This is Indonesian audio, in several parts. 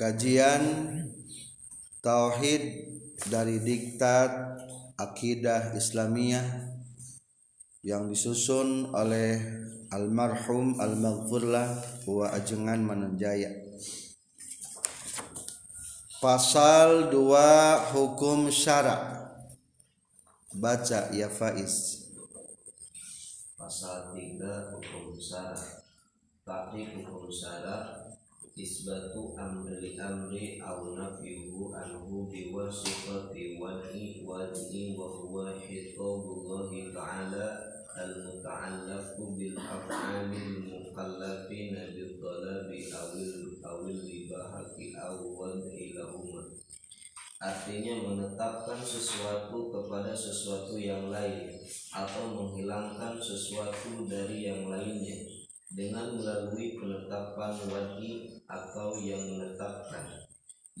Kajian Tauhid dari Diktat Akidah Islamiyah yang disusun oleh almarhum al-maghfurlah wa ajengan manunjaya Pasal 2 Hukum Syara Baca ya Faiz. Pasal 3 Hukum Syara Takrif Hukum Syara Isbatu amri amri au nafyuhu anhu biwasifati wad'i wad'i wa huwa hitabullahi ta'ala al-muta'allafu bil af'alil mukallafina bil talabi awil awil libahati aw wad'i lahuma Artinya menetapkan sesuatu kepada sesuatu yang lain Atau menghilangkan sesuatu dari yang lainnya dengan melalui penetapan wadi atau yang menetapkan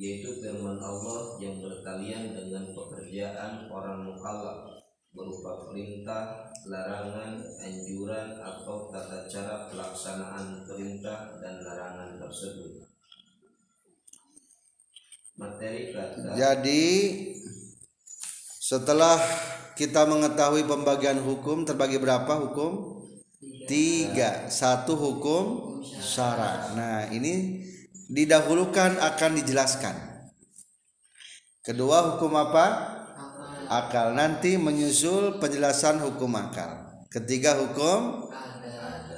yaitu firman Allah yang berkalian dengan pekerjaan orang mukallaf berupa perintah, larangan, anjuran atau tata cara pelaksanaan perintah dan larangan tersebut. Materi kata Jadi setelah kita mengetahui pembagian hukum terbagi berapa hukum? Tiga. Satu hukum syarat. Nah ini didahulukan akan dijelaskan. Kedua hukum apa? Akal. Nanti menyusul penjelasan hukum akal. Ketiga hukum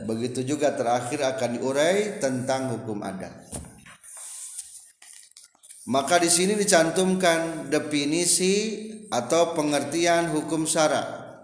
begitu juga terakhir akan diurai tentang hukum adat. Maka di sini dicantumkan definisi atau pengertian hukum syara.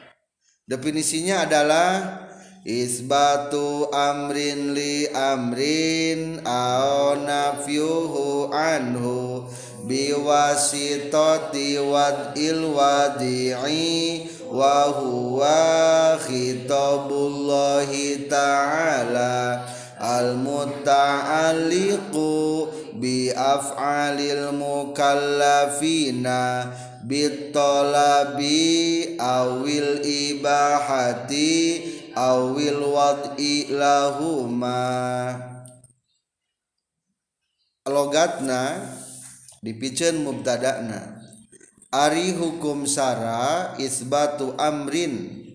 Definisinya adalah isbatu amrin li amrin au nafyuhu anhu biwasitati wad'il wadi'i wa huwa khitabullahi ta'ala al-muta'alliqu bi mukallafina bitolabi awil ibahati awil wad'i lahuma logatna dipicen mubtada'na. Ari hukum sara isbatu amrin.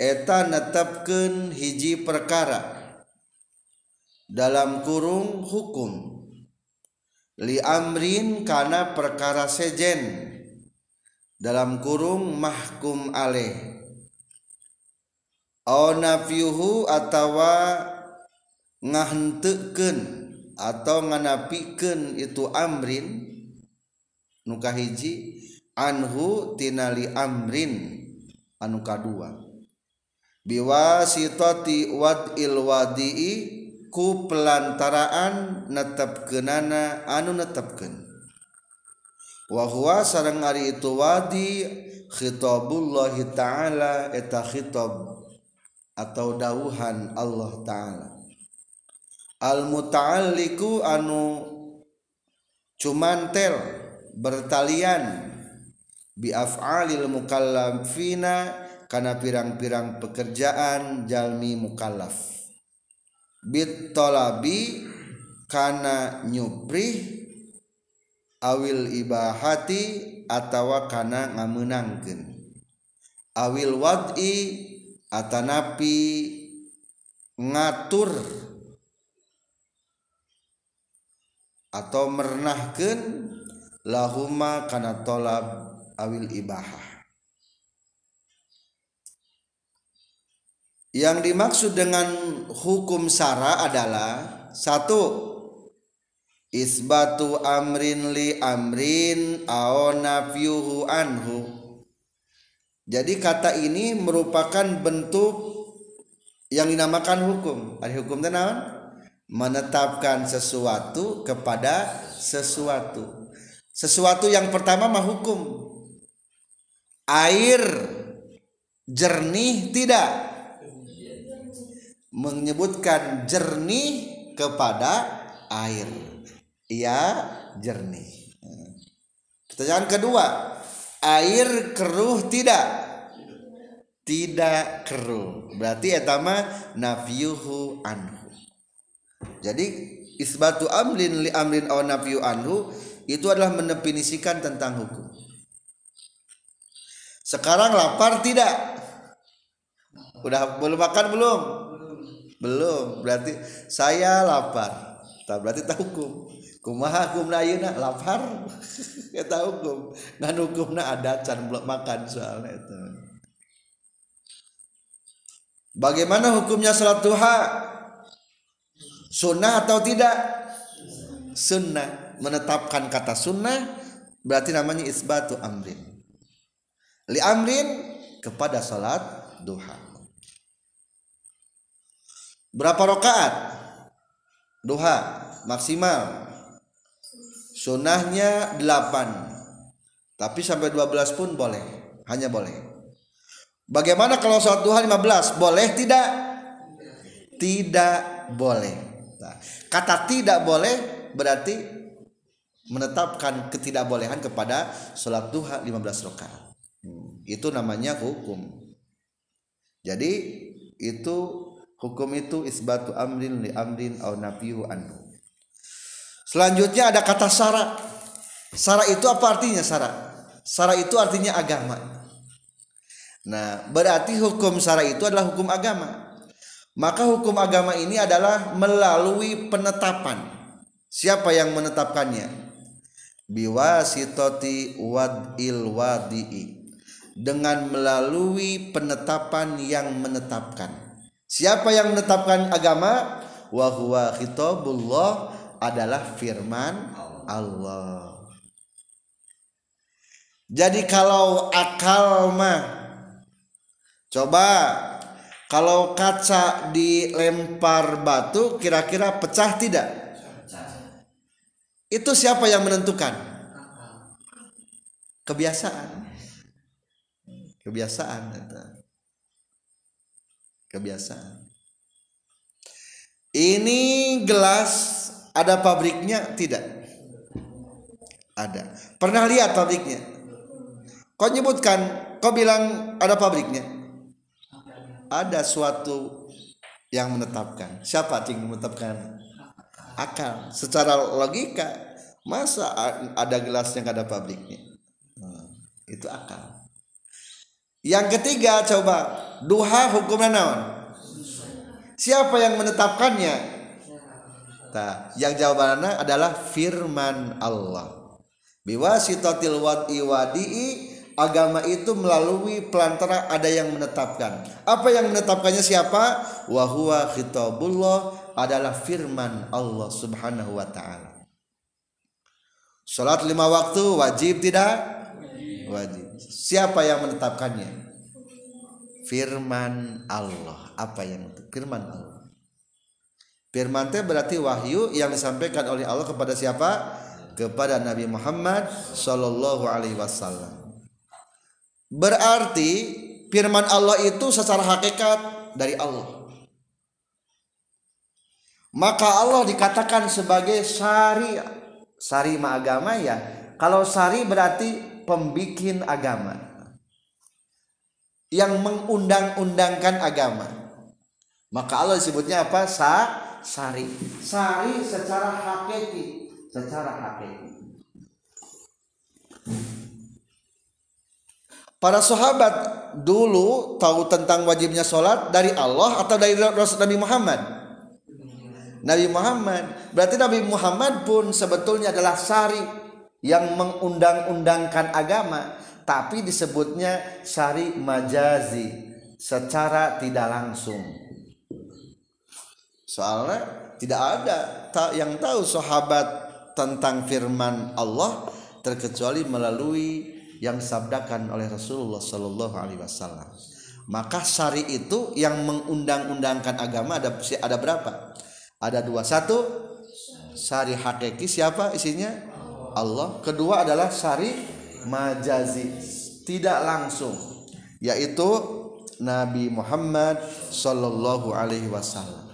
Eta netepkeun hiji perkara. Dalam kurung hukum. Li amrin kana perkara sejen. Dalam kurung mahkum aleh nafyuhu atawa ngahenteken atau nganapikan itu amrin nuka hiji anhu tinali amrin anu kadua. Biwasitati wadil wadi'i ku pelantaraan netepkeunana anu netepkeun. Wa huwa sareng ari itu wadi khitabullahi ta'ala eta khitab atau dauhan Allah taala. Al muta'alliqu anu cumantel bertalian bi af'alil mukallafina kana pirang-pirang pekerjaan jalmi mukallaf. Bit talabi kana nyuprih awil ibahati atawa kana ngameunangkeun awil wad'i atanapi ngatur atau merenahkeun lahuma kana tolab awil ibahah. Yang dimaksud dengan hukum sara adalah satu isbatu amrin li amrin au nafyuhu anhu jadi kata ini merupakan bentuk yang dinamakan hukum. Ada hukum tenawan menetapkan sesuatu kepada sesuatu. Sesuatu yang pertama mah hukum. Air jernih tidak? Menyebutkan jernih kepada air. Ia jernih. Pertanyaan kedua air keruh tidak tidak keruh berarti etama nafyuhu anhu jadi isbatu amrin li amrin aw nafyu anhu itu adalah mendefinisikan tentang hukum. Sekarang lapar tidak? Udah belum makan belum? Belum. Berarti saya lapar. Tak berarti tak hukum. Kumaha hukum ayeuna lapar. Kita hukum. Ngan hukumna ada can makan soalnya itu. Bagaimana hukumnya salat duha? Sunnah atau tidak? Sunnah. Menetapkan kata sunnah berarti namanya isbatu amrin. Li amrin kepada salat duha. Berapa rakaat? Duha maksimal. Sunnahnya 8. Tapi sampai 12 pun boleh. Hanya boleh. Bagaimana kalau sholat duha 15? Boleh tidak? Tidak boleh. Nah, kata tidak boleh berarti menetapkan ketidakbolehan kepada sholat duha 15 rakaat. Hmm, itu namanya hukum. Jadi itu hukum itu isbatu amrin li amrin au nafihu anhu. Selanjutnya ada kata sara. Sara itu apa artinya sara? Sara itu artinya agama. Nah, berarti hukum syara itu adalah hukum agama. Maka hukum agama ini adalah melalui penetapan. Siapa yang menetapkannya? Biwasitoti wadil wadi'i. Dengan melalui penetapan yang menetapkan. Siapa yang menetapkan agama? Wahuwa khitabullah adalah firman Allah. Jadi kalau akal mah Coba kalau kaca dilempar batu kira-kira pecah tidak? Itu siapa yang menentukan? Kebiasaan. Kebiasaan Kebiasaan. Ini gelas ada pabriknya? Tidak? Ada. Pernah lihat pabriknya? Kau nyebutkan, kau bilang ada pabriknya? Ada suatu yang menetapkan. Siapa yang menetapkan? Akal. Secara logika masa ada gelas yang ada pabriknya? Hmm, itu akal. Yang ketiga coba. Duha hukumnya naon? Siapa yang menetapkannya nah, yang jawabannya adalah firman Allah biwasitatil wad'i wadi'i agama itu melalui pelantara ada yang menetapkan. Apa yang menetapkannya siapa? Wahwa khitabullah adalah firman Allah Subhanahu wa taala. Salat lima waktu wajib tidak? Wajib. Siapa yang menetapkannya? Firman Allah. Apa yang firman Allah? Firman itu berarti wahyu yang disampaikan oleh Allah kepada siapa? Kepada Nabi Muhammad sallallahu alaihi wasallam. Berarti firman Allah itu secara hakikat dari Allah. Maka Allah dikatakan sebagai sari. Sari ma agama ya. Kalau sari berarti pembikin agama. Yang mengundang-undangkan agama. Maka Allah disebutnya apa? Sa sari. Sari secara hakiki, secara hakiki. Para sahabat dulu tahu tentang wajibnya sholat dari Allah atau dari Rasul Nabi Muhammad? Nabi Muhammad. Berarti Nabi Muhammad pun sebetulnya adalah sari yang mengundang-undangkan agama, tapi disebutnya sari majazi secara tidak langsung. Soalnya tidak ada yang tahu sahabat tentang firman Allah terkecuali melalui yang disabdakan oleh Rasulullah Shallallahu Alaihi Wasallam. Maka syari itu yang mengundang-undangkan agama ada ada berapa? Ada dua. Satu syari hakiki siapa isinya? Allah. Kedua adalah syari majazi tidak langsung yaitu Nabi Muhammad Shallallahu Alaihi Wasallam.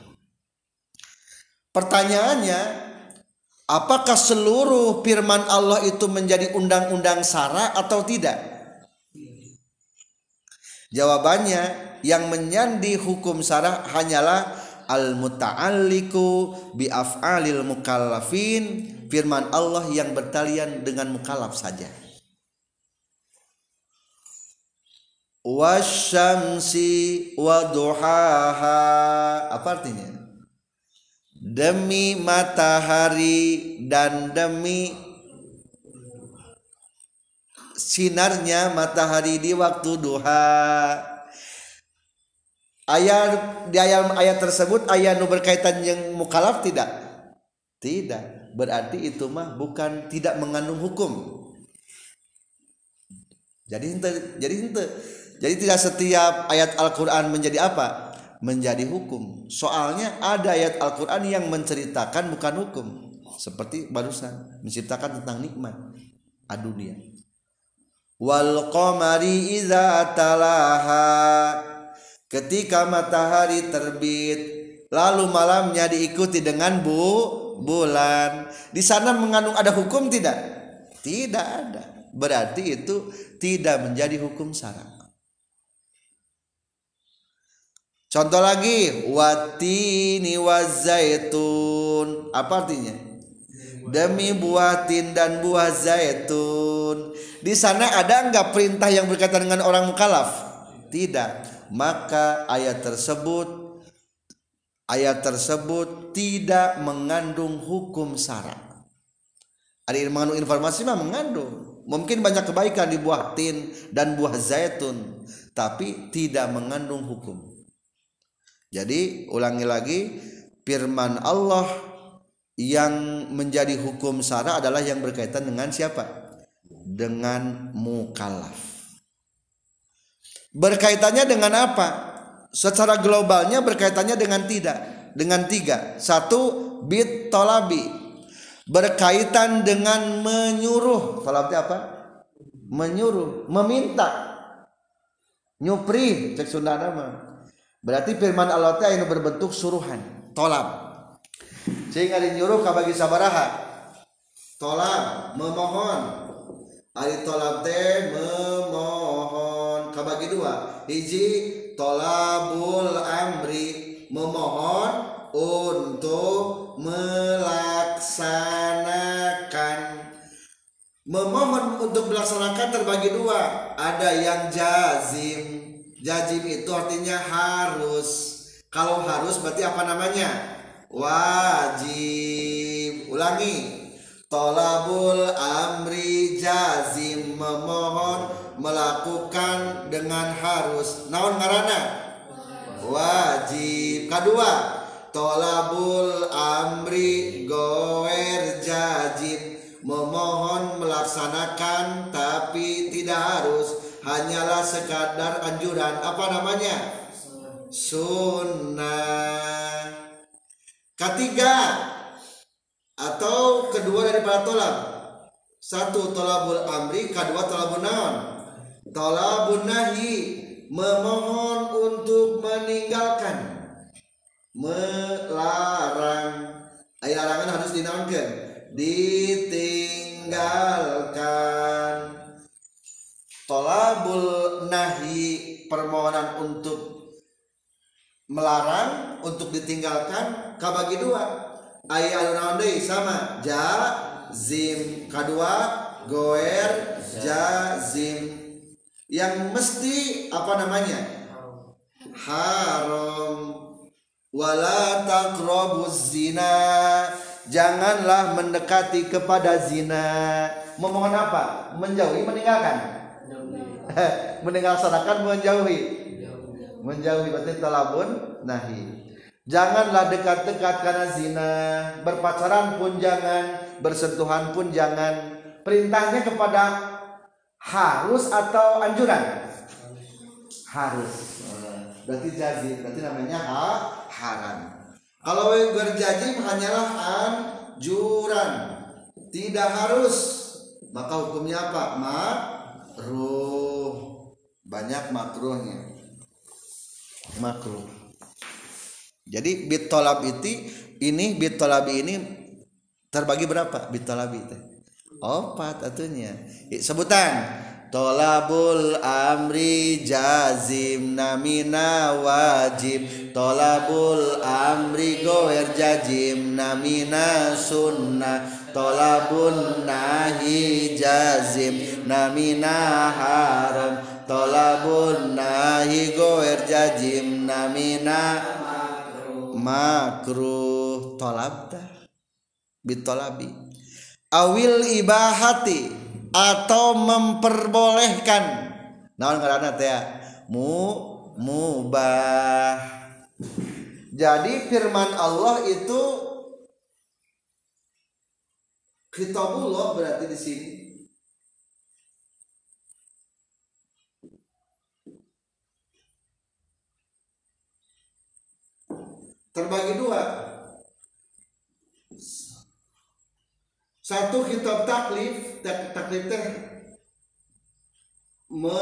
Pertanyaannya, Apakah seluruh firman Allah itu menjadi undang-undang sara atau tidak? Jawabannya yang menyandi hukum sara hanyalah al muta'alliqu bi af'alil mukallafin firman Allah yang bertalian dengan mukallaf saja. Wasyamsi waduhaha apa artinya demi matahari dan demi sinarnya matahari di waktu duha. Ayat di ayat ayat tersebut ayat nu berkaitan yang mukalaf tidak? Tidak. Berarti itu mah bukan tidak mengandung hukum. Jadi jadi jadi tidak setiap ayat Al-Qur'an menjadi apa menjadi hukum. Soalnya ada ayat Al-Qur'an yang menceritakan bukan hukum. Seperti barusan menceritakan tentang nikmat dunia wal qamari iza talaha. Ketika matahari terbit lalu malamnya diikuti dengan bu bulan. Di sana mengandung ada hukum tidak? Tidak ada. Berarti itu tidak menjadi hukum syarat contoh lagi watini wazaitun apa artinya demi buah tin dan buah zaitun di sana ada enggak perintah yang berkaitan dengan orang mukallaf? Tidak. Maka ayat tersebut ayat tersebut tidak mengandung hukum syarat. Ada yang mengandung informasi mah mengandung. Mungkin banyak kebaikan di buah tin dan buah zaitun, tapi tidak mengandung hukum. Jadi ulangi lagi firman Allah yang menjadi hukum sara adalah yang berkaitan dengan siapa? dengan mukallaf. Berkaitannya dengan apa? Secara globalnya berkaitannya dengan tidak, dengan tiga. Satu bit tolabi berkaitan dengan menyuruh. Tolabnya apa? Menyuruh, meminta. Nyupri cek Sunda nama. Berarti firman Allah Ta'ala yang berbentuk suruhan, tolab. Sehingga dinyuruh kabagi sabaraha. Tolab, memohon, Ari tolab teh memohon. Kabagi dua. Hiji tolabul amri memohon untuk melaksanakan. Memohon untuk melaksanakan terbagi dua. Ada yang jazim jazim itu artinya harus. Kalau harus berarti apa namanya? Wajib. Ulangi. Tolabul amri jazim. Memohon melakukan dengan harus. Naon ngarana wajib. Kedua tolabul amri goer jazim. Memohon melaksanakan tapi tidak harus hanyalah sekadar anjuran. Apa namanya? Sunnah. Ketiga. Atau kedua daripada tolab satu tolabul amri. Kedua tolabul naon. Tolabul nahi. Memohon untuk meninggalkan. Melarang. Ayat harus dinaunkan ditinggalkan tolabul nahi permohonan untuk melarang untuk ditinggalkan kabagi dua. Ayat naon sama jazim kedua goer jazim yang mesti apa namanya? Haram. Wala taqrabuz zina. Janganlah mendekati kepada zina. Memohon apa? Menjauhi meninggalkan meninggalkan menjauhi. Menjauhi berarti talabun nahi. Janganlah dekat-dekat karena zina. Berpacaran pun jangan Bersentuhan pun jangan. Perintahnya kepada Harus atau anjuran? Harus. Berarti jazim Berarti namanya ha, haram. Kalau berjazim hanyalah anjuran. Tidak harus. Maka hukumnya apa? Makruh. Banyak makruhnya. Makruh. Jadi bit tolab itu ini bit tolab ini terbagi berapa? Bit tolab itu opat atunya sebutan. Tolabul amri jazim namina wajib. Tolabul amri goer jazim namina sunnah tolabun nahi jazim namina haram. Tolabun nahi goer jazim namina makruh. Tolab dah. Bitolabi. Awil ibahati atau memperbolehkan. Naon ngaranna teh mu mubah. Jadi firman Allah itu kitabullah berarti di sini. Terbagi dua. Satu kitab taklif tak, taklif teh me,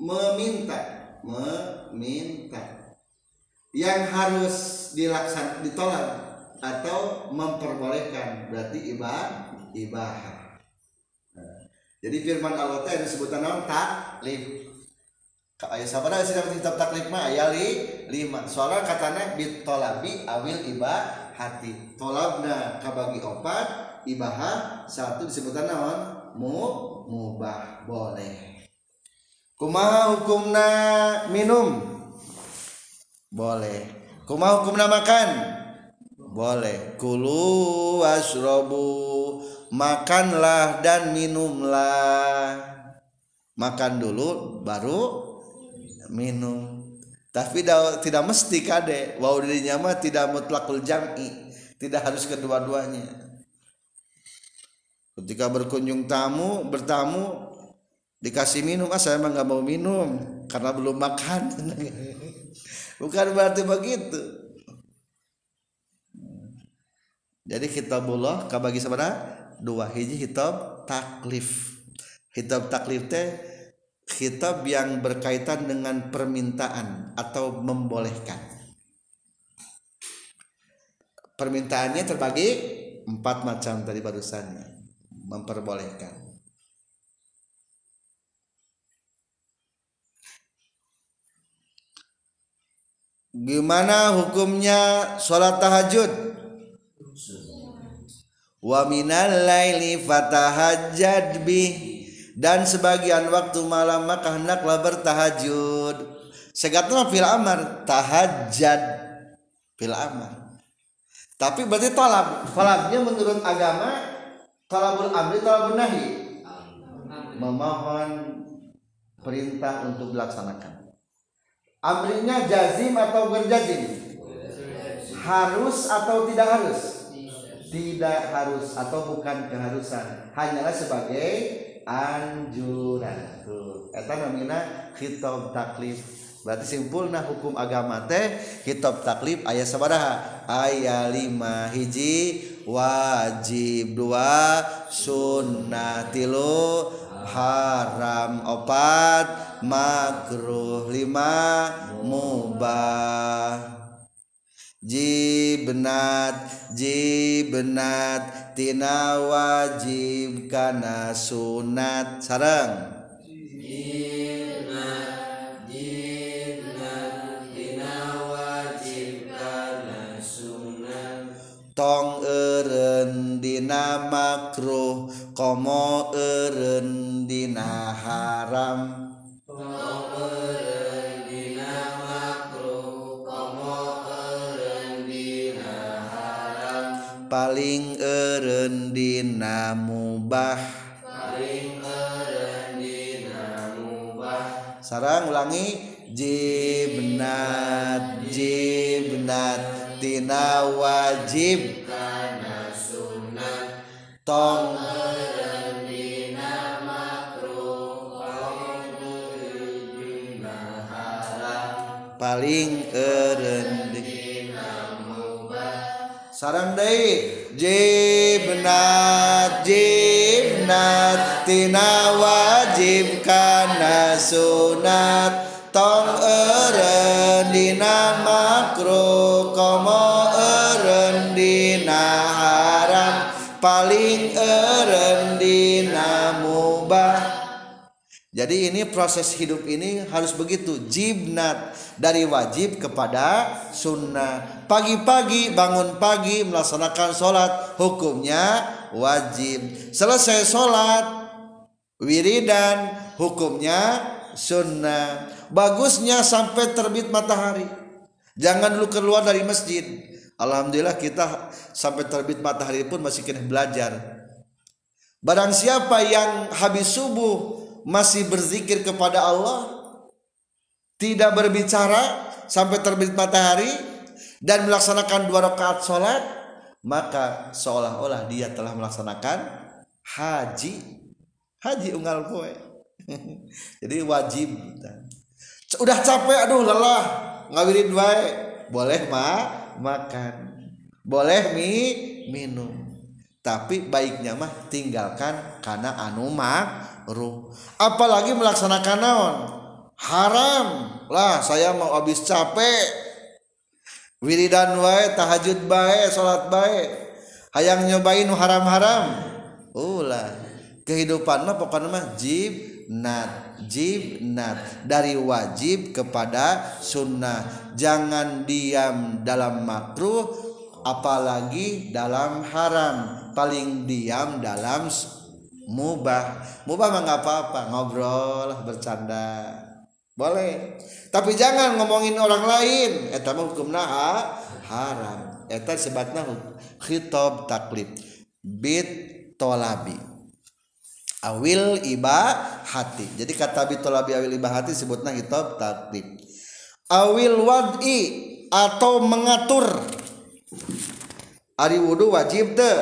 meminta meminta. Yang harus dilaksan ditolak atau memperbolehkan berarti ibah ibah. Jadi firman Allah teh disebutkan naon taklif. Ayat sabaraha sih kitab taklif mah? Aya li lima. Soalnya katanya bitolabi awil ibah hati. Tolabna kabagi opat ibaha satu. Disebutkan naon mu mubah. Boleh. Kumaha hukumna minum? Boleh. Kumaha hukumna makan boleh. Kulu wasrobu. Makanlah dan minumlah. Makan dulu baru minum. Tapi tidak mesti kade. Wow dirinya mah tidak mutlakul jam'i. Tidak harus kedua-duanya. Ketika berkunjung tamu bertamu dikasih minum ah saya emang nggak mau minum karena belum makan. Bukan berarti begitu jadi kitabullah kabagi sebenarnya dua hiji hitab taklif hitab taklif teh kitab yang berkaitan dengan permintaan atau membolehkan. Permintaannya terbagi empat macam tadi barusannya memperbolehkan. Gimana hukumnya sholat tahajud? Wa minal laili fatahajjad bih. Dan sebagian waktu malam maka hendaklah bertahajud. Segatnya fil amar tahajud fil amar. Tapi berarti tolak tolaknya menurut agama tolabul amri tolabul nahi? Memohon perintah untuk dilaksanakan. Amrinya jazim atau berjazim? Harus atau tidak harus tidak harus atau bukan keharusan. Hanyalah sebagai anjuran. Tuh. Eta namina khitab taklif. Berarti simpulna hukum agama teh khitab taklif ayat sabaraha? Ayat lima hiji wajib. Dua sunnah. Tilu haram. Opat makruh. Lima mubah. jibnat jibnat tina wajib kana sunat. Sarang jibnat jibnat tina wajib kana sunat. Tong eren dina makruh komo eren dina haram. Tong eren paling erendina mubah. Paling erendina mubah. Sarang ulangi. Jibnat jibnat tina wajib. Kana sunat. Tong. Erendina makruh. Paling erendina mubah sarang deui jibnat jibnat tina wajib kana sunat tong eureun dina makruh jadi ini proses hidup ini harus begitu. Jibnat dari wajib kepada sunnah. Pagi-pagi bangun pagi melaksanakan sholat hukumnya wajib. Selesai sholat wiridan hukumnya sunnah. Bagusnya sampai terbit matahari. Jangan dulu keluar dari masjid. Alhamdulillah kita sampai terbit matahari pun masih kena belajar. Barang siapa yang habis subuh masih berzikir kepada Allah tidak berbicara sampai terbit matahari dan melaksanakan dua rakaat sholat maka seolah-olah dia telah melaksanakan haji. Haji unggal poe jadi wajib. Udah capek aduh lelah. Ngawirin wae. Boleh ma makan. Boleh mi minum. Tapi baiknya mah tinggalkan karena anu makruh apalagi melaksanakan naon? Haram. Lah saya mau habis capek. Wiridan wae tahajud bae salat bae. Hayang nyobain haram-haram. Ulah. Kehidupan mah pokoknya mah jibnat jibnat. Dari wajib kepada sunnah. Jangan diam dalam makruh apalagi dalam haram. Paling diam dalam mubah. Mubah mah nggak apa-apa ngobrol bercanda. Boleh. Tapi jangan ngomongin orang lain. Eta mah hukumna ha, haram. Eta sebatna khitab taklid. Bit tolabi. Awil iba hati jadi kata bit tolabi awil iba hati sebutna khitab taklid. Awil wad'i atau mengatur. Ari wudhu wajib deh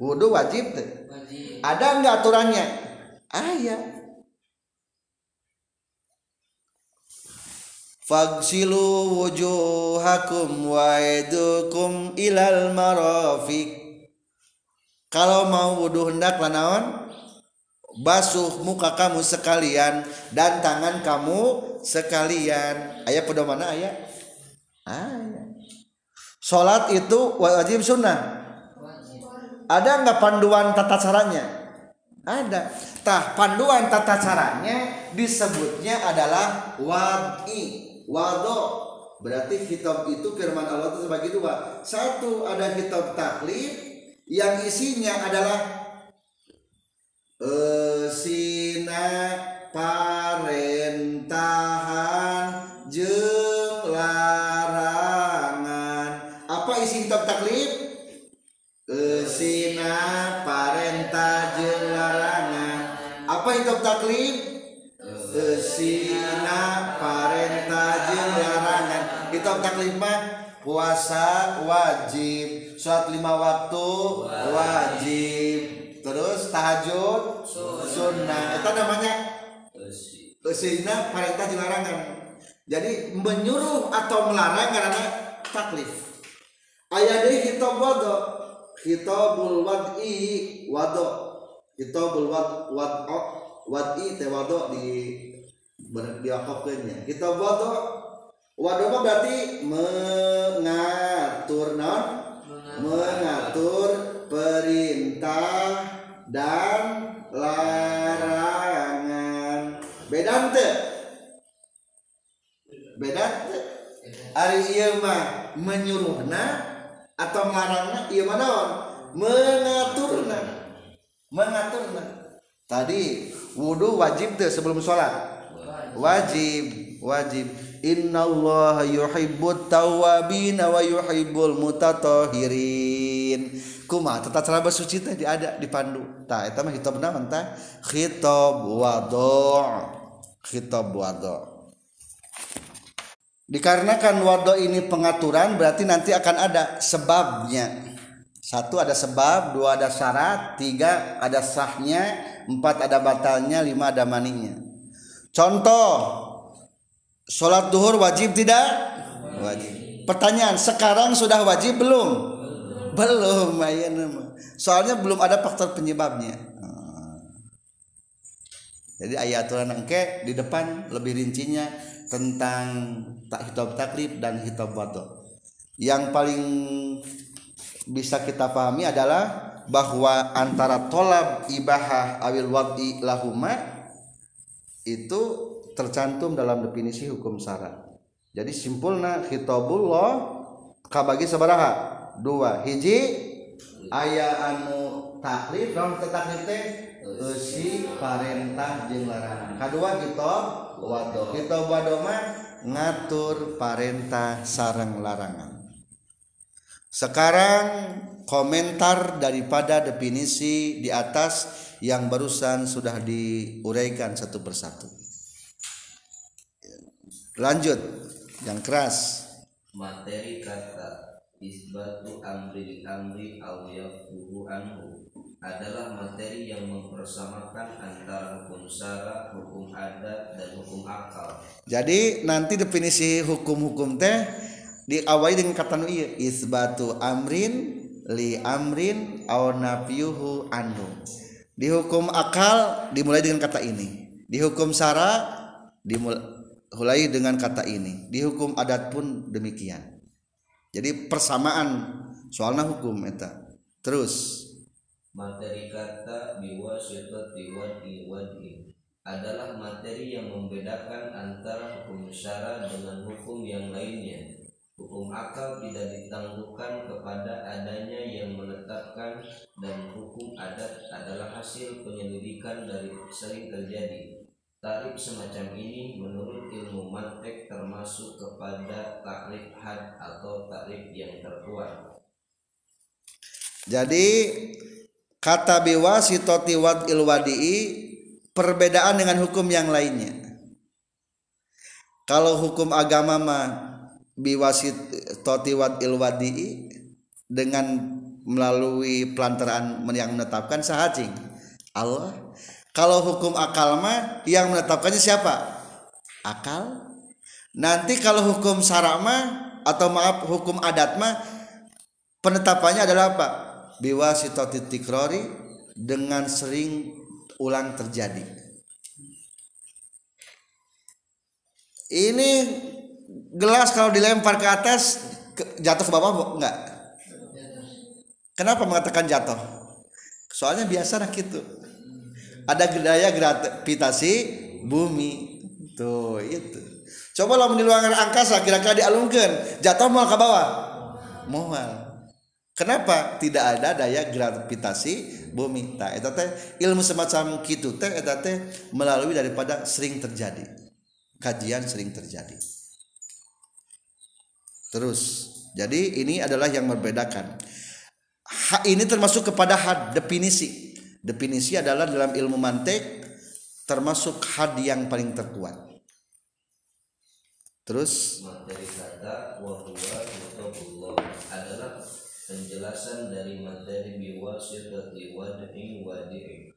wudhu wajib deh ada nggak aturannya? Ayah Fagsilu wujuhakum wa idukum ilal marafiq Kalau mau wudhu hendak lanaon Basuh muka kamu sekalian Dan tangan kamu sekalian. Ayah pedomana ayah? Ayah. Sholat itu wajib sunnah ada nggak panduan tata caranya? Ada. Tah panduan tata caranya disebutnya adalah wadi. Wado. Berarti kitab itu firman Allah itu sebagai dua. Satu ada kitab taklif. Yang isinya adalah sina parentahan taklif sina parenta jeung larangan. Hidup taklif mah puasa wajib. Sholat lima waktu wajib. Terus tahajud sunnah. Itu namanya? Sina parenta jeung larangan. Jadi menyuruh atau melarang karena taklif. Ayat deui kitab wado. Khitabul wad'i wado. Khitabul wad wad wad'i teh wado di diakafkeunnya kitab wado wado mah berarti mengatur non? Mengatur. Perintah dan larangan. Beda teh beda teh ari ieu mah menyuruhna atau melarangnya iya mana mengaturna. Mengaturna. Tadi wudhu wajib tuh sebelum sholat. Wajib wajib. Innallaha yuhibbut tawabin wa yuhibbul mutatahirin kuma tata cara bersuci teh ada di pandu tah eta mah kitab naon tah khitab wadu' khitab wadu' dikarenakan wado ini pengaturan berarti nanti akan ada sebabnya satu ada sebab dua ada syarat tiga ada sahnya empat ada batalnya lima ada maninya. Contoh sholat duhur wajib tidak? Wajib. Pertanyaan sekarang sudah wajib belum? Belum soalnya belum ada faktor penyebabnya. Jadi ayat aturan engke di depan lebih rincinya tentang tak hitab taklif dan hitab wado. Yang paling bisa kita pahami adalah bahwa antara tolab ibahah awil wadi lahuma itu tercantum dalam definisi hukum syarat. Jadi simpulna khitabullah kabagi sabaraha. Dua hiji aya anu taklif naon teh taklif teh? Eusi parentah jeung larangan. Kadua kita wado kita wado mah ngatur parentah sareng larangan sekarang komentar daripada definisi di atas yang barusan sudah diuraikan satu persatu lanjut yang keras materi kata isbatu amri amri au yafuhu anhu adalah materi yang mempersamakan antara hukum syara, hukum adat, dan hukum akal. Jadi nanti definisi hukum-hukum teh diawali dengan kata nu ieu isbatu amrin li amrin au nafyuhu anhu. Di hukum akal dimulai dengan kata ini. Di hukum syara dimulai dengan kata ini. Di hukum adat pun demikian. Jadi persamaan soalnya hukum eta. Terus Materi kata biwasitati wadi wadi adalah materi yang membedakan antara hukum syara dengan hukum yang lainnya. Hukum akal tidak ditangguhkan kepada adanya yang menetapkan dan hukum adat adalah hasil penyelidikan dari sering terjadi. Tarif semacam ini menurut ilmu mantek termasuk kepada takrif had atau takrif yang terkuat. Jadi kata biwasitati wadil wadi'i perbedaan dengan hukum yang lainnya. Kalau hukum agama mah biwasitati wadil wadi'i dengan melalui pelantaran yang menetapkan sahajing Allah. Kalau hukum akal mah yang menetapkannya siapa? Akal. Nanti kalau hukum sarama atau maaf hukum adat mah penetapannya adalah apa? biwasitati tikrori dengan sering ulang terjadi. Ini gelas kalau dilempar ke atas jatuh ke bawah enggak? Kenapa mengatakan jatuh? Soalnya biasa nah gitu. Ada gaya gravitasi bumi. Tuh itu. Coba lah di ruangan angkasa kira-kira dialungkan, jatuh mau ke bawah. Mual. Kenapa tidak ada daya gravitasi bumi? Nah, teh ilmu semacam kitu teh eta teh melalui daripada sering terjadi. Kajian sering terjadi. Terus, jadi ini adalah yang membedakan. Ha, ini termasuk kepada had definisi. Definisi adalah dalam ilmu mantek termasuk had yang paling terkuat. Terus materi kata wa huwa adalah penjelasan dari materi biwasitati wad'i wadi'i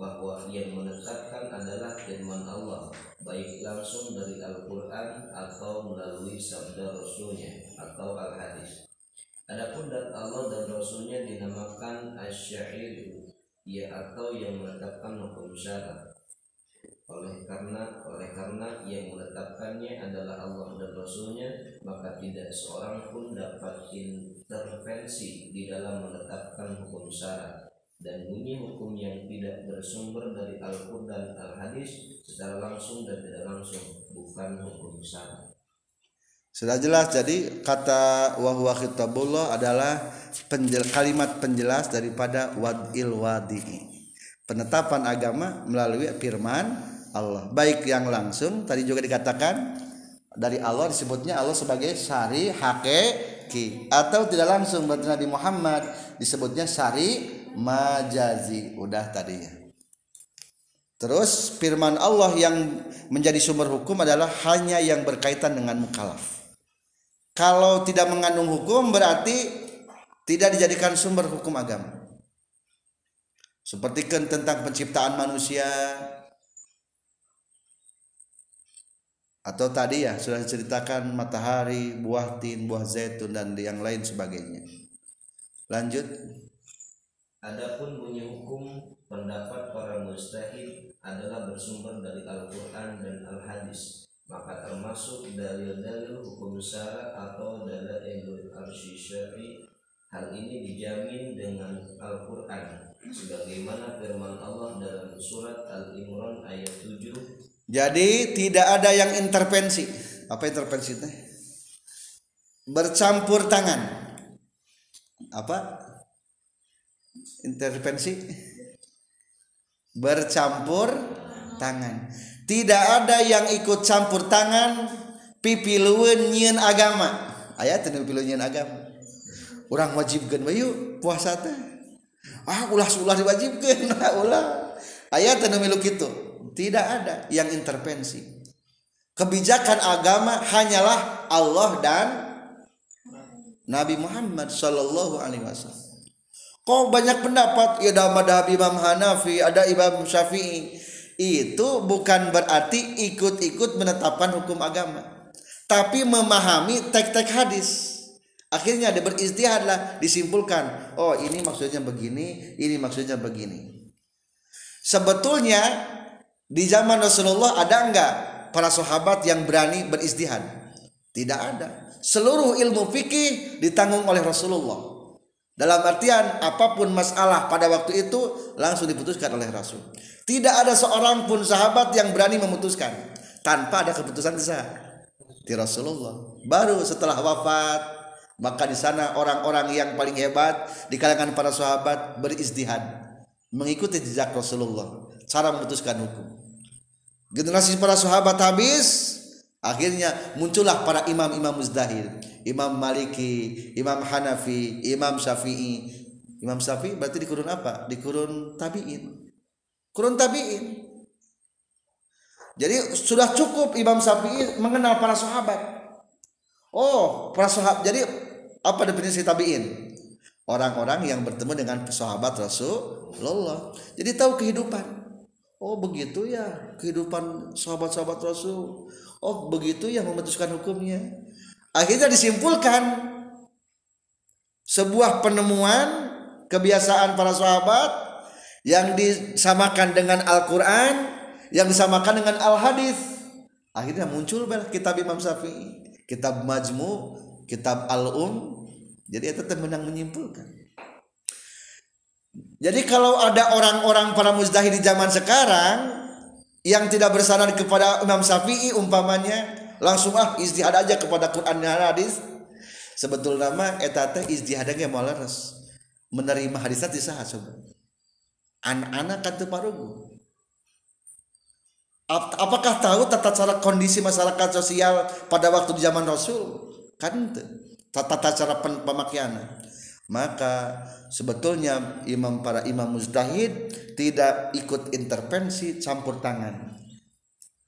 bahwa yang menetapkan adalah firman Allah baik langsung dari Al-Quran atau melalui sabda Rasulnya atau Al-Hadis. Adapun dat Allah dan Rasulnya dinamakan asyair ya atau yang menetapkan hukum syarat. Oleh karena oleh karena yang menetapkannya adalah Allah dan Rasulnya maka tidak seorang pun dapat intervensi di dalam menetapkan hukum syarat dan bunyi hukum yang tidak bersumber dari Al-Quran dan Al-Hadis secara langsung dan tidak langsung bukan hukum syarat sudah jelas jadi kata wahwa khitabullah adalah penjel, kalimat penjelas daripada wadil wadi'i. Penetapan agama melalui firman Allah. Baik yang langsung tadi juga dikatakan dari Allah disebutnya Allah sebagai syari hakiki. Atau tidak langsung berarti Nabi Muhammad disebutnya syari majazi. Udah tadi. Ya terus firman Allah yang menjadi sumber hukum adalah hanya yang berkaitan dengan mukallaf. Kalau tidak mengandung hukum berarti tidak dijadikan sumber hukum agama. Seperti kan tentang penciptaan manusia. Atau tadi ya sudah diceritakan matahari, buah tin, buah zaitun dan yang lain sebagainya. Lanjut. Adapun bunyi hukum pendapat para mustahid adalah bersumber dari Al-Quran dan Al-Hadis maka termasuk dalil-dalil hukum syara atau dalil arsy syari hal ini dijamin dengan Al-Quran sebagaimana firman Allah dalam surat Al-Imran ayat 7 Jadi tidak ada yang intervensi. Apa intervensi teh? Bercampur tangan. Apa? Intervensi? Bercampur tangan. Tidak ada yang ikut campur tangan pipilueun nyieun agama. Aya teu pipilueun agama. Urang wajibkeun bayu puasa teh. Ah ulah-ulah diwajibkeun ulah. Aya teu milu kitu tidak ada yang intervensi kebijakan agama hanyalah Allah dan Nabi Muhammad Shallallahu Alaihi Wasallam kok banyak pendapat ya ada madhab Imam Hanafi ada Imam Syafi'i itu bukan berarti ikut-ikut menetapkan hukum agama tapi memahami tek-tek hadis akhirnya ada beristihadlah disimpulkan oh ini maksudnya begini ini maksudnya begini sebetulnya di zaman Rasulullah ada enggak para sahabat yang berani beristihad? Tidak ada. Seluruh ilmu fikih ditanggung oleh Rasulullah. Dalam artian apa pun masalah pada waktu itu langsung diputuskan oleh Rasul. Tidak ada seorang pun sahabat yang berani memutuskan tanpa ada keputusan di sana di Rasulullah. Baru setelah wafat maka di sana orang-orang yang paling hebat di kalangan para sahabat beristihad mengikuti jejak Rasulullah cara memutuskan hukum generasi para sahabat habis akhirnya muncullah para imam-imam muzdahir. Imam Maliki Imam Hanafi Imam Syafi'i. Imam Syafi'i berarti di kurun apa? Di kurun tabi'in. Kurun tabi'in. Jadi sudah cukup Imam Syafi'i mengenal para sahabat. Oh para sahabat jadi apa definisi tabi'in? Orang-orang yang bertemu dengan sahabat Rasulullah. Jadi tahu kehidupan. Oh begitu ya kehidupan sahabat-sahabat Rasul. Oh begitu ya memutuskan hukumnya. Akhirnya disimpulkan sebuah penemuan kebiasaan para sahabat yang disamakan dengan Al-Quran, yang disamakan dengan Al-Hadis. Akhirnya muncul kitab Imam Syafi'i, kitab Majmu, kitab Al-Um. Jadi itu menang menyimpulkan. Jadi kalau ada orang-orang para mujtahid di zaman sekarang yang tidak bersandar kepada Imam Syafi'i umpamanya langsung ah istihad aja kepada Quran dan hadis. Sebetulnya nama etate istihadnya mau leres menerima hadis sah coba anak-anak kan parugu. Apakah tahu tata cara kondisi masyarakat sosial pada waktu di zaman Rasul? Kan tata cara pemakaian maka sebetulnya imam para imam mujtahid tidak ikut intervensi campur tangan.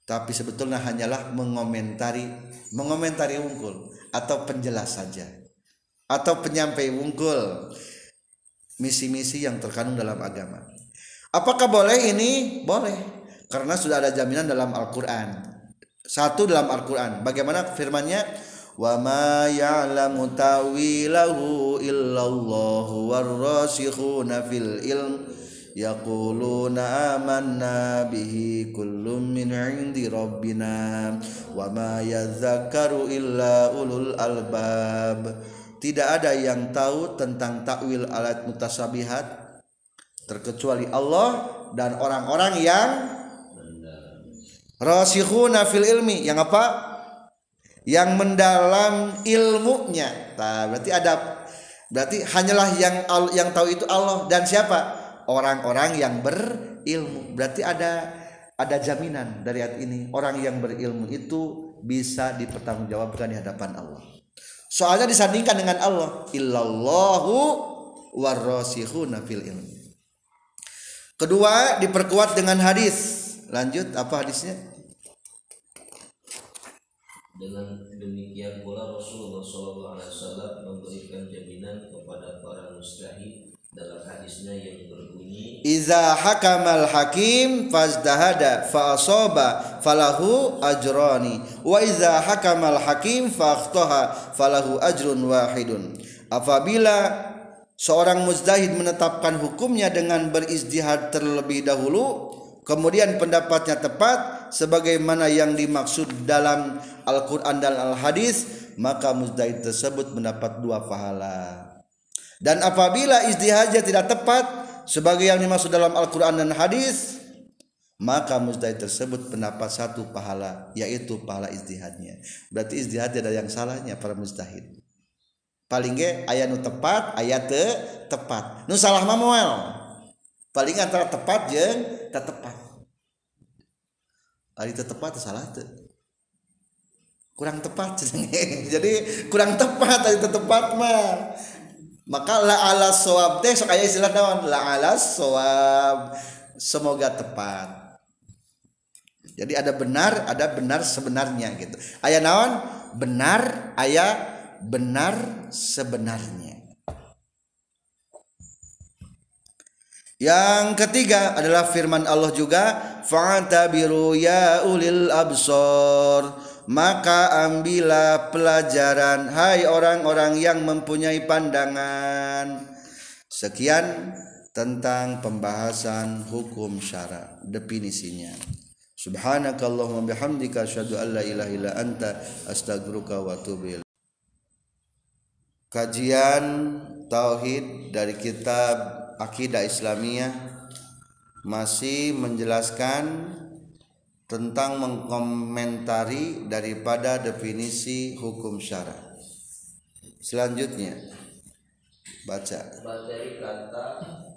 Tapi sebetulnya hanyalah mengomentari mengomentari wungkul atau penjelas saja. Atau penyampai wungkul misi-misi yang terkandung dalam agama. Apakah boleh ini? Boleh. Karena sudah ada jaminan dalam Al-Quran. Satu dalam Al-Quran. Bagaimana firmannya wa ma ya'lamu tawilahu illallahu warrasikhuna fil ilm. Yaquluna amanna bihi kullum min 'indi rabbina. Wa ma yadhakkaru illa ulul albab. Tidak ada yang tahu tentang takwil alat mutasabihat terkecuali Allah dan orang-orang yang rasikhuna fil ilmi. Yang apa yang mendalam ilmunya. Nah, berarti ada berarti hanyalah yang yang tahu itu Allah dan siapa? Orang-orang yang berilmu. Berarti ada ada jaminan dari ayat ini. Orang yang berilmu itu bisa dipertanggungjawabkan di hadapan Allah. Soalnya disandingkan dengan Allah. Illallahu warasihuna fil ilmi kedua diperkuat dengan hadis. Lanjut apa hadisnya dengan demikian pula Rasulullah SAW memberikan jaminan kepada para mustahid dalam hadisnya yang berbunyi Iza hakamal hakim fazdahada fa asaba falahu ajrani wa iza hakamal hakim fa falahu ajrun wahidun. Apabila seorang mujtahid menetapkan hukumnya dengan beristihad terlebih dahulu kemudian pendapatnya tepat sebagaimana yang dimaksud dalam Al-Quran dan Al-Hadis maka mujtahid tersebut mendapat dua pahala. Dan apabila istihajah tidak tepat sebagai yang dimaksud dalam Al-Quran dan Hadis maka mustahid tersebut pendapat satu pahala yaitu pahala istihadnya berarti istihad ada yang salahnya para mustahid paling ge ayat nu tepat ayat te tepat. Nu salah mah moal paling antara tepat jeung tak tepat ari tepat salah teu kurang tepat jadi kurang tepat ari tepat mah maka la ala sawab teh sok aya istilah naon? La ala sawab semoga tepat. Jadi ada benar ada benar sebenarnya gitu. Ayat naon? Benar ayat benar sebenarnya. Yang ketiga adalah firman Allah juga fa'tabiru ya ulil absor maka ambillah pelajaran hai orang-orang yang mempunyai pandangan. Sekian tentang pembahasan hukum syara definisinya. Subhanakallahumma bihamdika asyhadu an la ilaha illa anta astaghfiruka wa atubu kajian tauhid dari kitab Akidah Islamiyah masih menjelaskan tentang mengkomentari daripada definisi hukum syara. Selanjutnya baca. Materi kata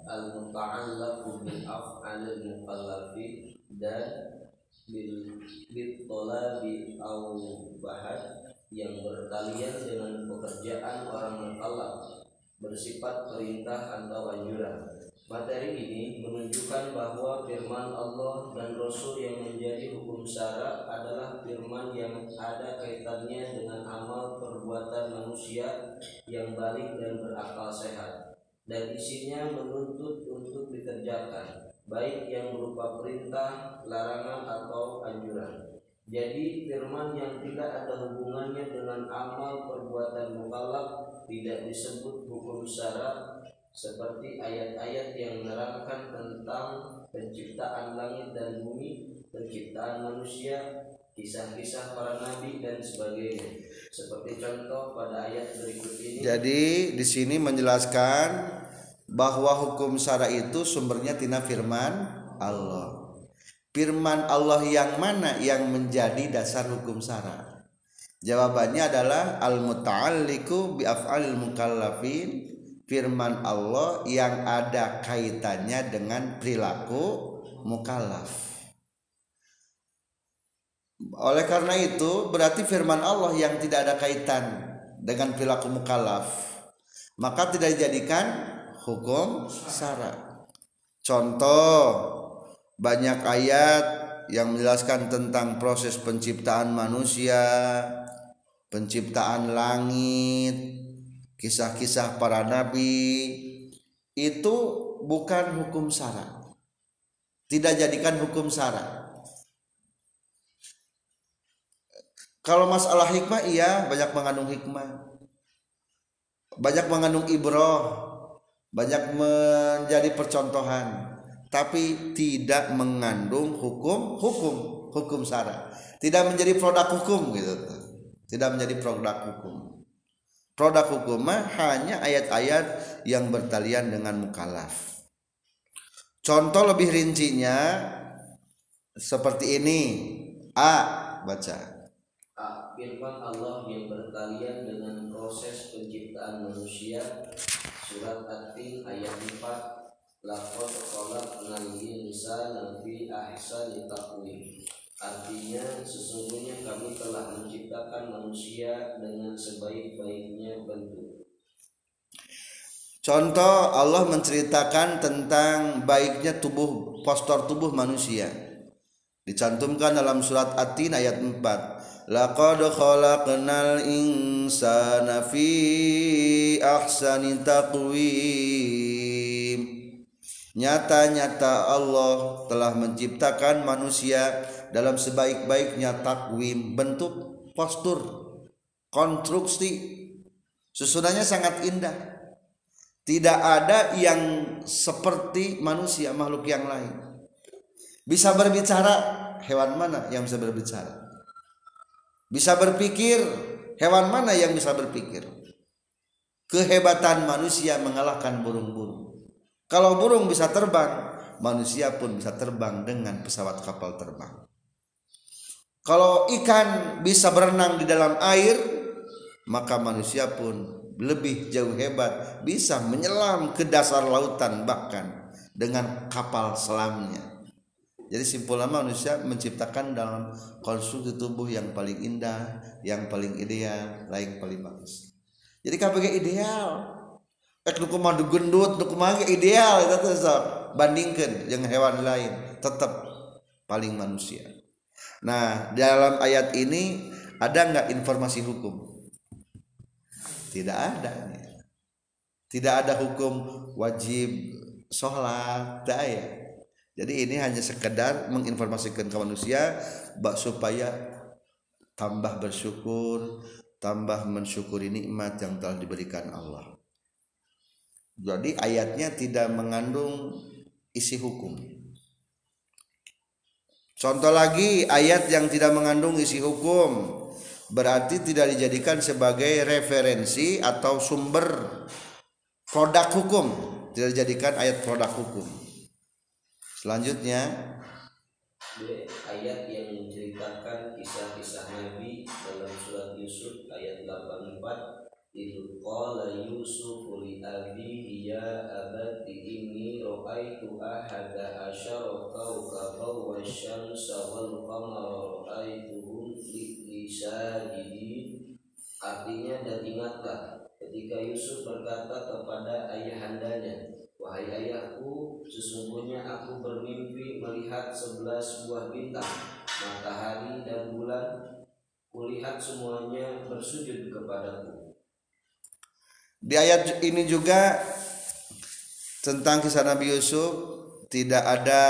al-muta'allaqu bil af'alil mukallafi dan bil bil talabi au bahad yang bertalian dengan pekerjaan orang mukallaf bersifat perintah atau anjuran. Materi ini menunjukkan bahwa firman Allah dan Rasul yang menjadi hukum syara adalah firman yang ada kaitannya dengan amal perbuatan manusia yang balik dan berakal sehat dan isinya menuntut untuk dikerjakan baik yang berupa perintah, larangan atau anjuran. Jadi firman yang tidak ada hubungannya dengan amal perbuatan mukallaf tidak disebut hukum syarat seperti ayat-ayat yang menerangkan tentang penciptaan langit dan bumi, penciptaan manusia, kisah-kisah para nabi dan sebagainya. Seperti contoh pada ayat berikut ini. Jadi di sini menjelaskan bahwa hukum syara itu sumbernya tina firman Allah firman Allah yang mana yang menjadi dasar hukum syara jawabannya adalah al muta'alliqu bi af'alil mukallafin firman Allah yang ada kaitannya dengan perilaku mukallaf. Oleh karena itu berarti firman Allah yang tidak ada kaitan dengan perilaku mukallaf. Maka tidak dijadikan hukum syara contoh banyak ayat yang menjelaskan tentang proses penciptaan manusia, penciptaan langit, kisah-kisah para nabi itu bukan hukum syarat. Tidak jadikan hukum syarat. Kalau masalah hikmah iya banyak mengandung hikmah. Banyak mengandung ibroh, banyak menjadi percontohan tapi tidak mengandung hukum hukum hukum syarat tidak menjadi produk hukum gitu tidak menjadi produk hukum produk hukum hanya ayat-ayat yang bertalian dengan mukallaf. Contoh lebih rincinya seperti ini. A baca. A firman Allah yang bertalian dengan proses penciptaan manusia. Surat at-tin ayat 4 Lafaz khalaqnal insana fi ahsani taqwim. Artinya sesungguhnya kami telah menciptakan manusia dengan sebaik-baiknya bentuk. Contoh Allah menceritakan tentang baiknya tubuh postur tubuh manusia. Dicantumkan dalam surat At-Tin ayat 4. Laqad khalaqnal insana fi ahsani taqwim Nyata-nyata Allah telah menciptakan manusia dalam sebaik-baiknya takwim, bentuk, postur, konstruksi. Susunannya sangat indah. Tidak ada yang seperti manusia makhluk yang lain. Bisa berbicara, hewan mana yang bisa berbicara? Bisa berpikir, hewan mana yang bisa berpikir? Kehebatan manusia mengalahkan burung-burung kalau burung bisa terbang manusia pun bisa terbang dengan pesawat kapal terbang kalau ikan bisa berenang di dalam air maka manusia pun lebih jauh hebat bisa menyelam ke dasar lautan bahkan dengan kapal selamnya jadi simpulnya manusia menciptakan dalam konstruksi tubuh yang paling indah, yang paling ideal, lain paling bagus. Jadi KPG ideal. Ek nu kumaha gendut, nu ideal itu so. bandingkan dengan hewan lain tetap paling manusia. Nah, dalam ayat ini ada nggak informasi hukum? Tidak ada. Tidak ada hukum wajib sholat, tidak ya jadi ini hanya sekedar menginformasikan ke manusia supaya tambah bersyukur, tambah mensyukuri nikmat yang telah diberikan Allah. Jadi ayatnya tidak mengandung isi hukum. Contoh lagi ayat yang tidak mengandung isi hukum berarti tidak dijadikan sebagai referensi atau sumber produk hukum, tidak dijadikan ayat produk hukum. Selanjutnya. Ayat yang menceritakan kisah-kisah Nabi dalam surat Yusuf ayat 84 ya artinya dan ingatlah ketika Yusuf berkata kepada ayahandanya Wahai ayahku, sesungguhnya aku bermimpi melihat sebelas buah bintang, matahari dan bulan. Kulihat semuanya bersujud kepadaku. Di ayat ini juga tentang kisah Nabi Yusuf tidak ada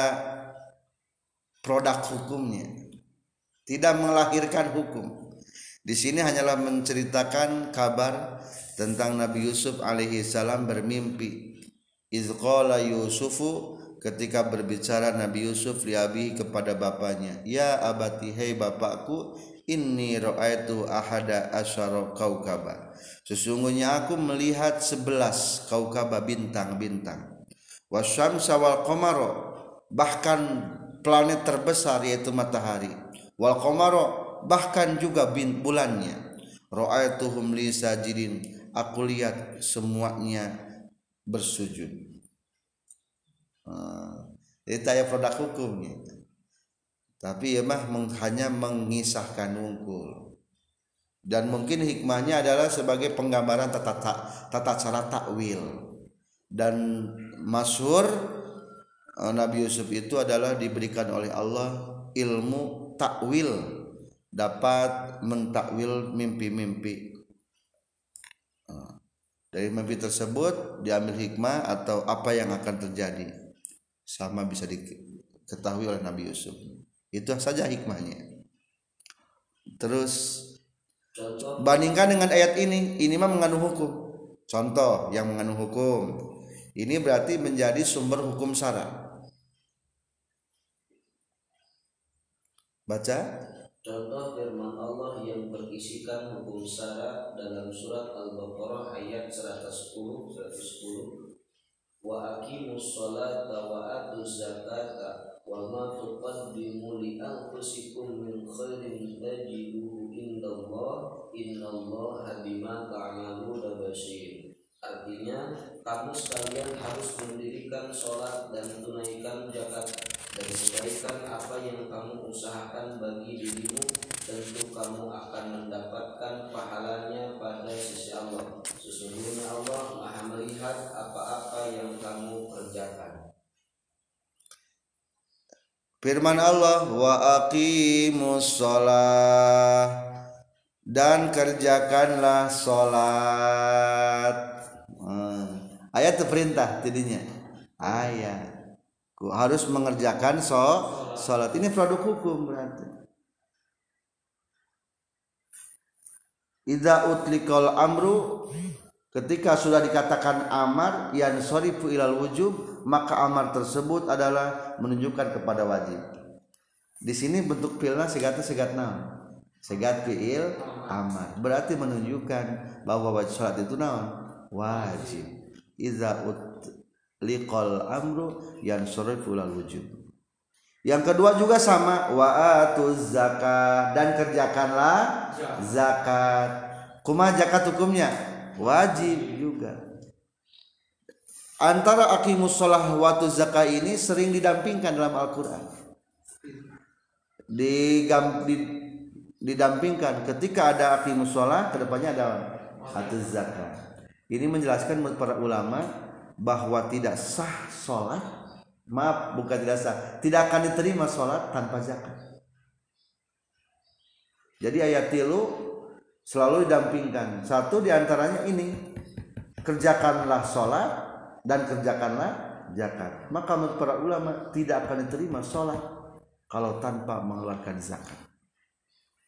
produk hukumnya. Tidak melahirkan hukum. Di sini hanyalah menceritakan kabar tentang Nabi Yusuf alaihi salam bermimpi Izqala Yusufu ketika berbicara Nabi Yusuf liabi kepada bapaknya ya abati hei bapakku inni ra'aitu ahada asyara kaukaba. Sesungguhnya aku melihat sebelas kaukaba bintang-bintang. Wasyamsa wal qamara bahkan planet terbesar yaitu matahari. Wal qamara bahkan juga bin bulannya. Ra'aituhum li sajidin aku lihat semuanya bersujud. Uh, itu produk hukum gitu. Tapi ya mah hanya mengisahkan wungkul. Dan mungkin hikmahnya adalah sebagai penggambaran tata, tata cara takwil. Dan masyur uh, Nabi Yusuf itu adalah diberikan oleh Allah ilmu takwil. Dapat mentakwil mimpi-mimpi. Dari mimpi tersebut diambil hikmah atau apa yang akan terjadi. Sama bisa diketahui oleh Nabi Yusuf itu saja hikmahnya. Terus contoh. bandingkan dengan ayat ini. Ini mah mengandung hukum. Contoh yang mengandung hukum. Ini berarti menjadi sumber hukum syarat baca. Contoh firman Allah yang berisikan hukum syarat dalam surat Al-Baqarah ayat 110 110 Wa aqimus sholata wa atuz zakata wa ma tuqaddimu li anfusikum min khairin tajiduhu indallah innallaha bima ta'maluna basir. Artinya kamu sekalian harus mendirikan sholat dan tunaikan zakat dan kebaikan apa yang kamu usahakan bagi dirimu tentu kamu akan mendapatkan pahalanya pada sisi Allah. Sesungguhnya Allah maha melihat apa-apa yang kamu kerjakan Firman Allah wa aqimus sholat dan kerjakanlah hmm. ayat perintah jadinya ayat. Harus mengerjakan so salat ini produk hukum berarti. Idza utlikal amru ketika sudah dikatakan amar yang sorifu ilal wujub maka amar tersebut adalah menunjukkan kepada wajib. Di sini bentuk filna segata segat naon segat fiil amar berarti menunjukkan bahwa wajib salat itu naon? Wajib. Idza ut liqal amru yang ulal wujud yang kedua juga sama. Waatuz zakat dan kerjakanlah zakat. Kuma zakat hukumnya? Wajib juga antara aqimus shalah wa zakat ini sering didampingkan dalam Al-Qur'an. Di, di didampingkan ketika ada aqimus shalah ke depannya ada atuz zakat. Ini menjelaskan menurut para ulama bahwa tidak sah sholat maaf bukan tidak sah tidak akan diterima sholat tanpa zakat. Jadi ayat tilu selalu didampingkan. Satu di antaranya ini kerjakanlah sholat dan kerjakanlah zakat. Maka menurut para ulama tidak akan diterima sholat kalau tanpa mengeluarkan zakat.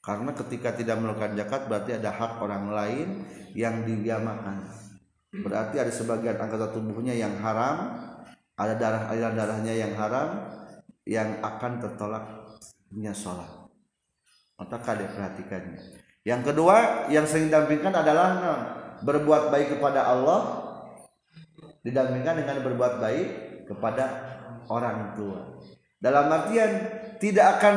Karena ketika tidak mengeluarkan zakat berarti ada hak orang lain yang didiamakan berarti ada sebagian anggota tubuhnya yang haram ada darah aliran darahnya yang haram yang akan tertolaknya sholat. Maka dia perhatikannya. Yang kedua yang sering didampingkan adalah nah, berbuat baik kepada Allah didampingkan dengan berbuat baik kepada orang tua. Dalam artian tidak akan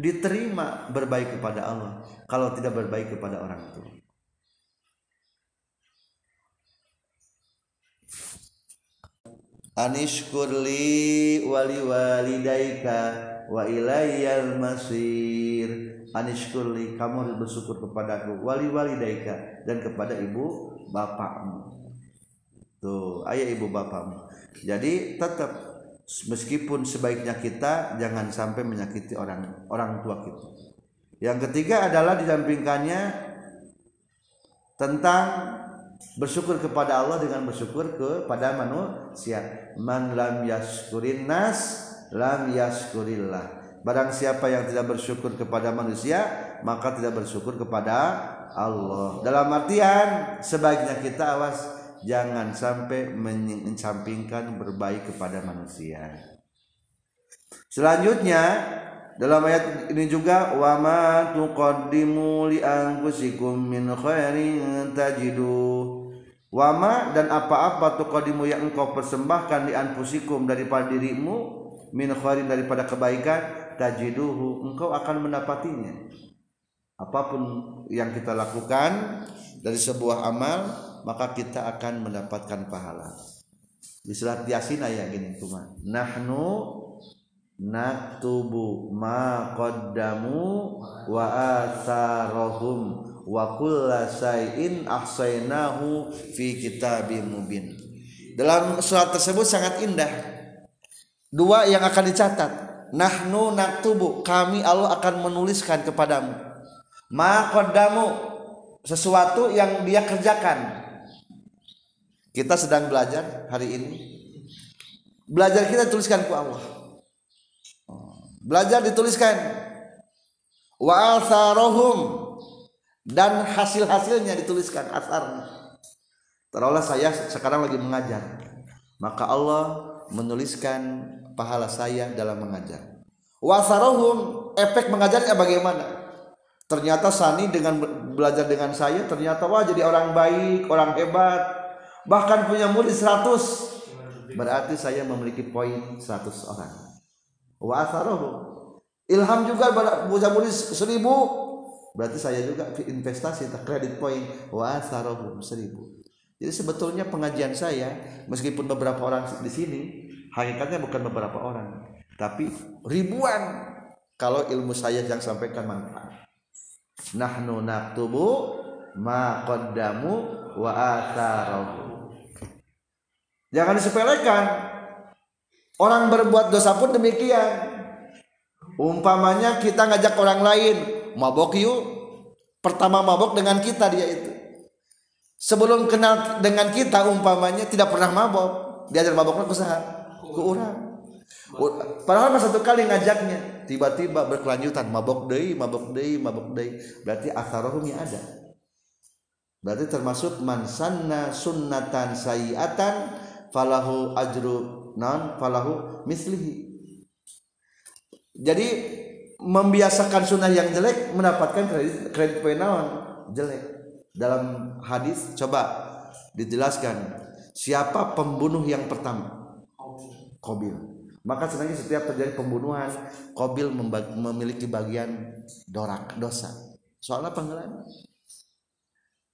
diterima berbaik kepada Allah kalau tidak berbaik kepada orang tua. Anishkurli wali walidaika wa ilayyal masir. Anishkurli kamu harus bersyukur kepadaku wali walidaika dan kepada ibu bapakmu tuh ayah ibu bapakmu. Jadi tetap meskipun sebaiknya kita jangan sampai menyakiti orang orang tua kita. Yang ketiga adalah didampingkannya tentang bersyukur kepada Allah dengan bersyukur kepada manusia. Man lam yaskurin nas lam yaskurillah. Barang siapa yang tidak bersyukur kepada manusia maka tidak bersyukur kepada Allah. Dalam artian sebaiknya kita awas jangan sampai mencampingkan berbaik kepada manusia. Selanjutnya dalam ayat ini juga wa ma tuqaddimu li anfusikum min khairin tajidu. Wama dan apa-apa tuqaddimu yang engkau persembahkan di anfusikum daripada dirimu min khairin daripada kebaikan tajiduhu engkau akan mendapatinya. Apa pun yang kita lakukan dari sebuah amal maka kita akan mendapatkan pahala. Di surat yasin ayat gini cuma nahnu naktubu ma qaddamu wa atharahum wa kulla shay'in ahsaynahu fi kitabim mubin. Dalam surat tersebut sangat indah. Dua yang akan dicatat. Nahnu naktubu kami Allah akan menuliskan kepadamu. Ma qaddamu sesuatu yang dia kerjakan kita sedang belajar hari ini. Belajar kita tuliskan ku Allah. Belajar dituliskan. Wa atharohum dan hasil-hasilnya dituliskan asarnya. Terolah saya sekarang lagi mengajar. Maka Allah menuliskan pahala saya dalam mengajar. Wasarohum efek mengajarnya bagaimana? Ternyata Sani dengan belajar dengan saya ternyata wah jadi orang baik orang hebat bahkan punya murid 100 berarti saya memiliki poin 100 orang. Wa asarohu ilham juga punya murid seribu. Berarti saya juga investasi kredit point wa asarohu seribu. Jadi sebetulnya pengajian saya meskipun beberapa orang di sini hakikatnya bukan beberapa orang tapi ribuan. Kalau ilmu saya yang sampaikan manfaat. Nahnu naktubu ma qaddamu wa atharahu jangan disepelekan Orang berbuat dosa pun demikian. Umpamanya kita ngajak orang lain mabok yuk. Pertama mabok dengan kita dia itu. Sebelum kenal dengan kita umpamanya tidak pernah mabok. Diajar maboknya ke? Ke orang. Padahal satu kali ngajaknya, tiba-tiba berkelanjutan mabok deui, mabok deui, mabok deui. Berarti asarohumnya ada. Berarti termasuk mansanna sunnatan sayiatan falahu ajru non falahu mislihi. Jadi membiasakan sunnah yang jelek mendapatkan kredit kredit poin jelek. Dalam hadis coba dijelaskan. Siapa pembunuh yang pertama? Kobil. Maka sebenarnya setiap terjadi pembunuhan Kobil memiliki bagian dorak dosa. Soalnya penggalan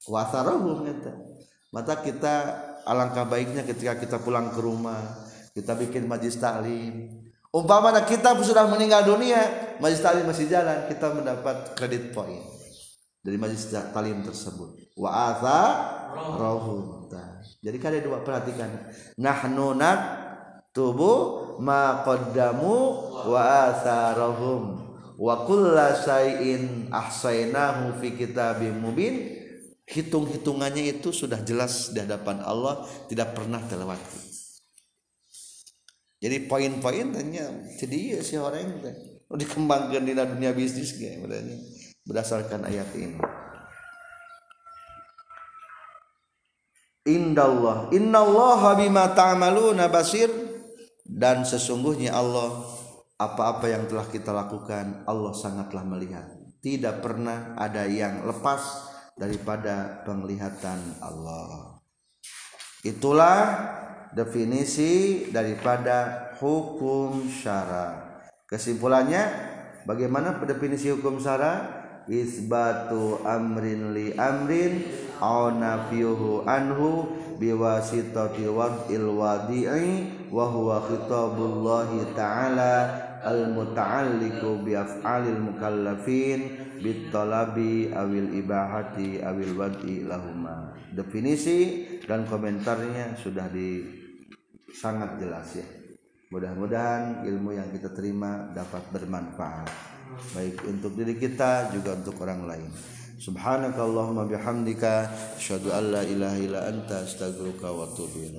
wasarohum mata kita alangkah baiknya ketika kita pulang ke rumah kita bikin majlis taklim umpama kita sudah meninggal dunia majlis taklim masih jalan kita mendapat kredit poin dari majlis taklim tersebut. Wa asa rohum jadi kalian dua perhatikan. Nahnu nat tubuh ma qaddamu wa atharahum wa kulla ahsainahu fi kitabim mubin hitung-hitungannya itu sudah jelas di hadapan Allah tidak pernah terlewati. Jadi poin-poin tanya jadi ya si orang itu. Dikembangkan di dunia bisnis kayak berdasarkan ayat ini. Indallah. Innallaha bima ta'maluna basir. Dan sesungguhnya Allah apa-apa yang telah kita lakukan Allah sangatlah melihat. Tidak pernah ada yang lepas daripada penglihatan Allah. Itulah definisi daripada hukum syara. Kesimpulannya bagaimana definisi hukum syara? Isbatu amrin li amrin au anhu biwasitati wad'il wadi'i wa huwa khitabullahi ta'ala al muta'alliqu bi af'alil mukallafin bitolabi awil ibahati awil wadi lahuma definisi dan komentarnya sudah di sangat jelas ya. Mudah-mudahan ilmu yang kita terima dapat bermanfaat. Baik untuk diri kita juga untuk orang lain. Subhanakallahumma bihamdika asyhadu an la ilaha illa anta astaghfiruka wa atubu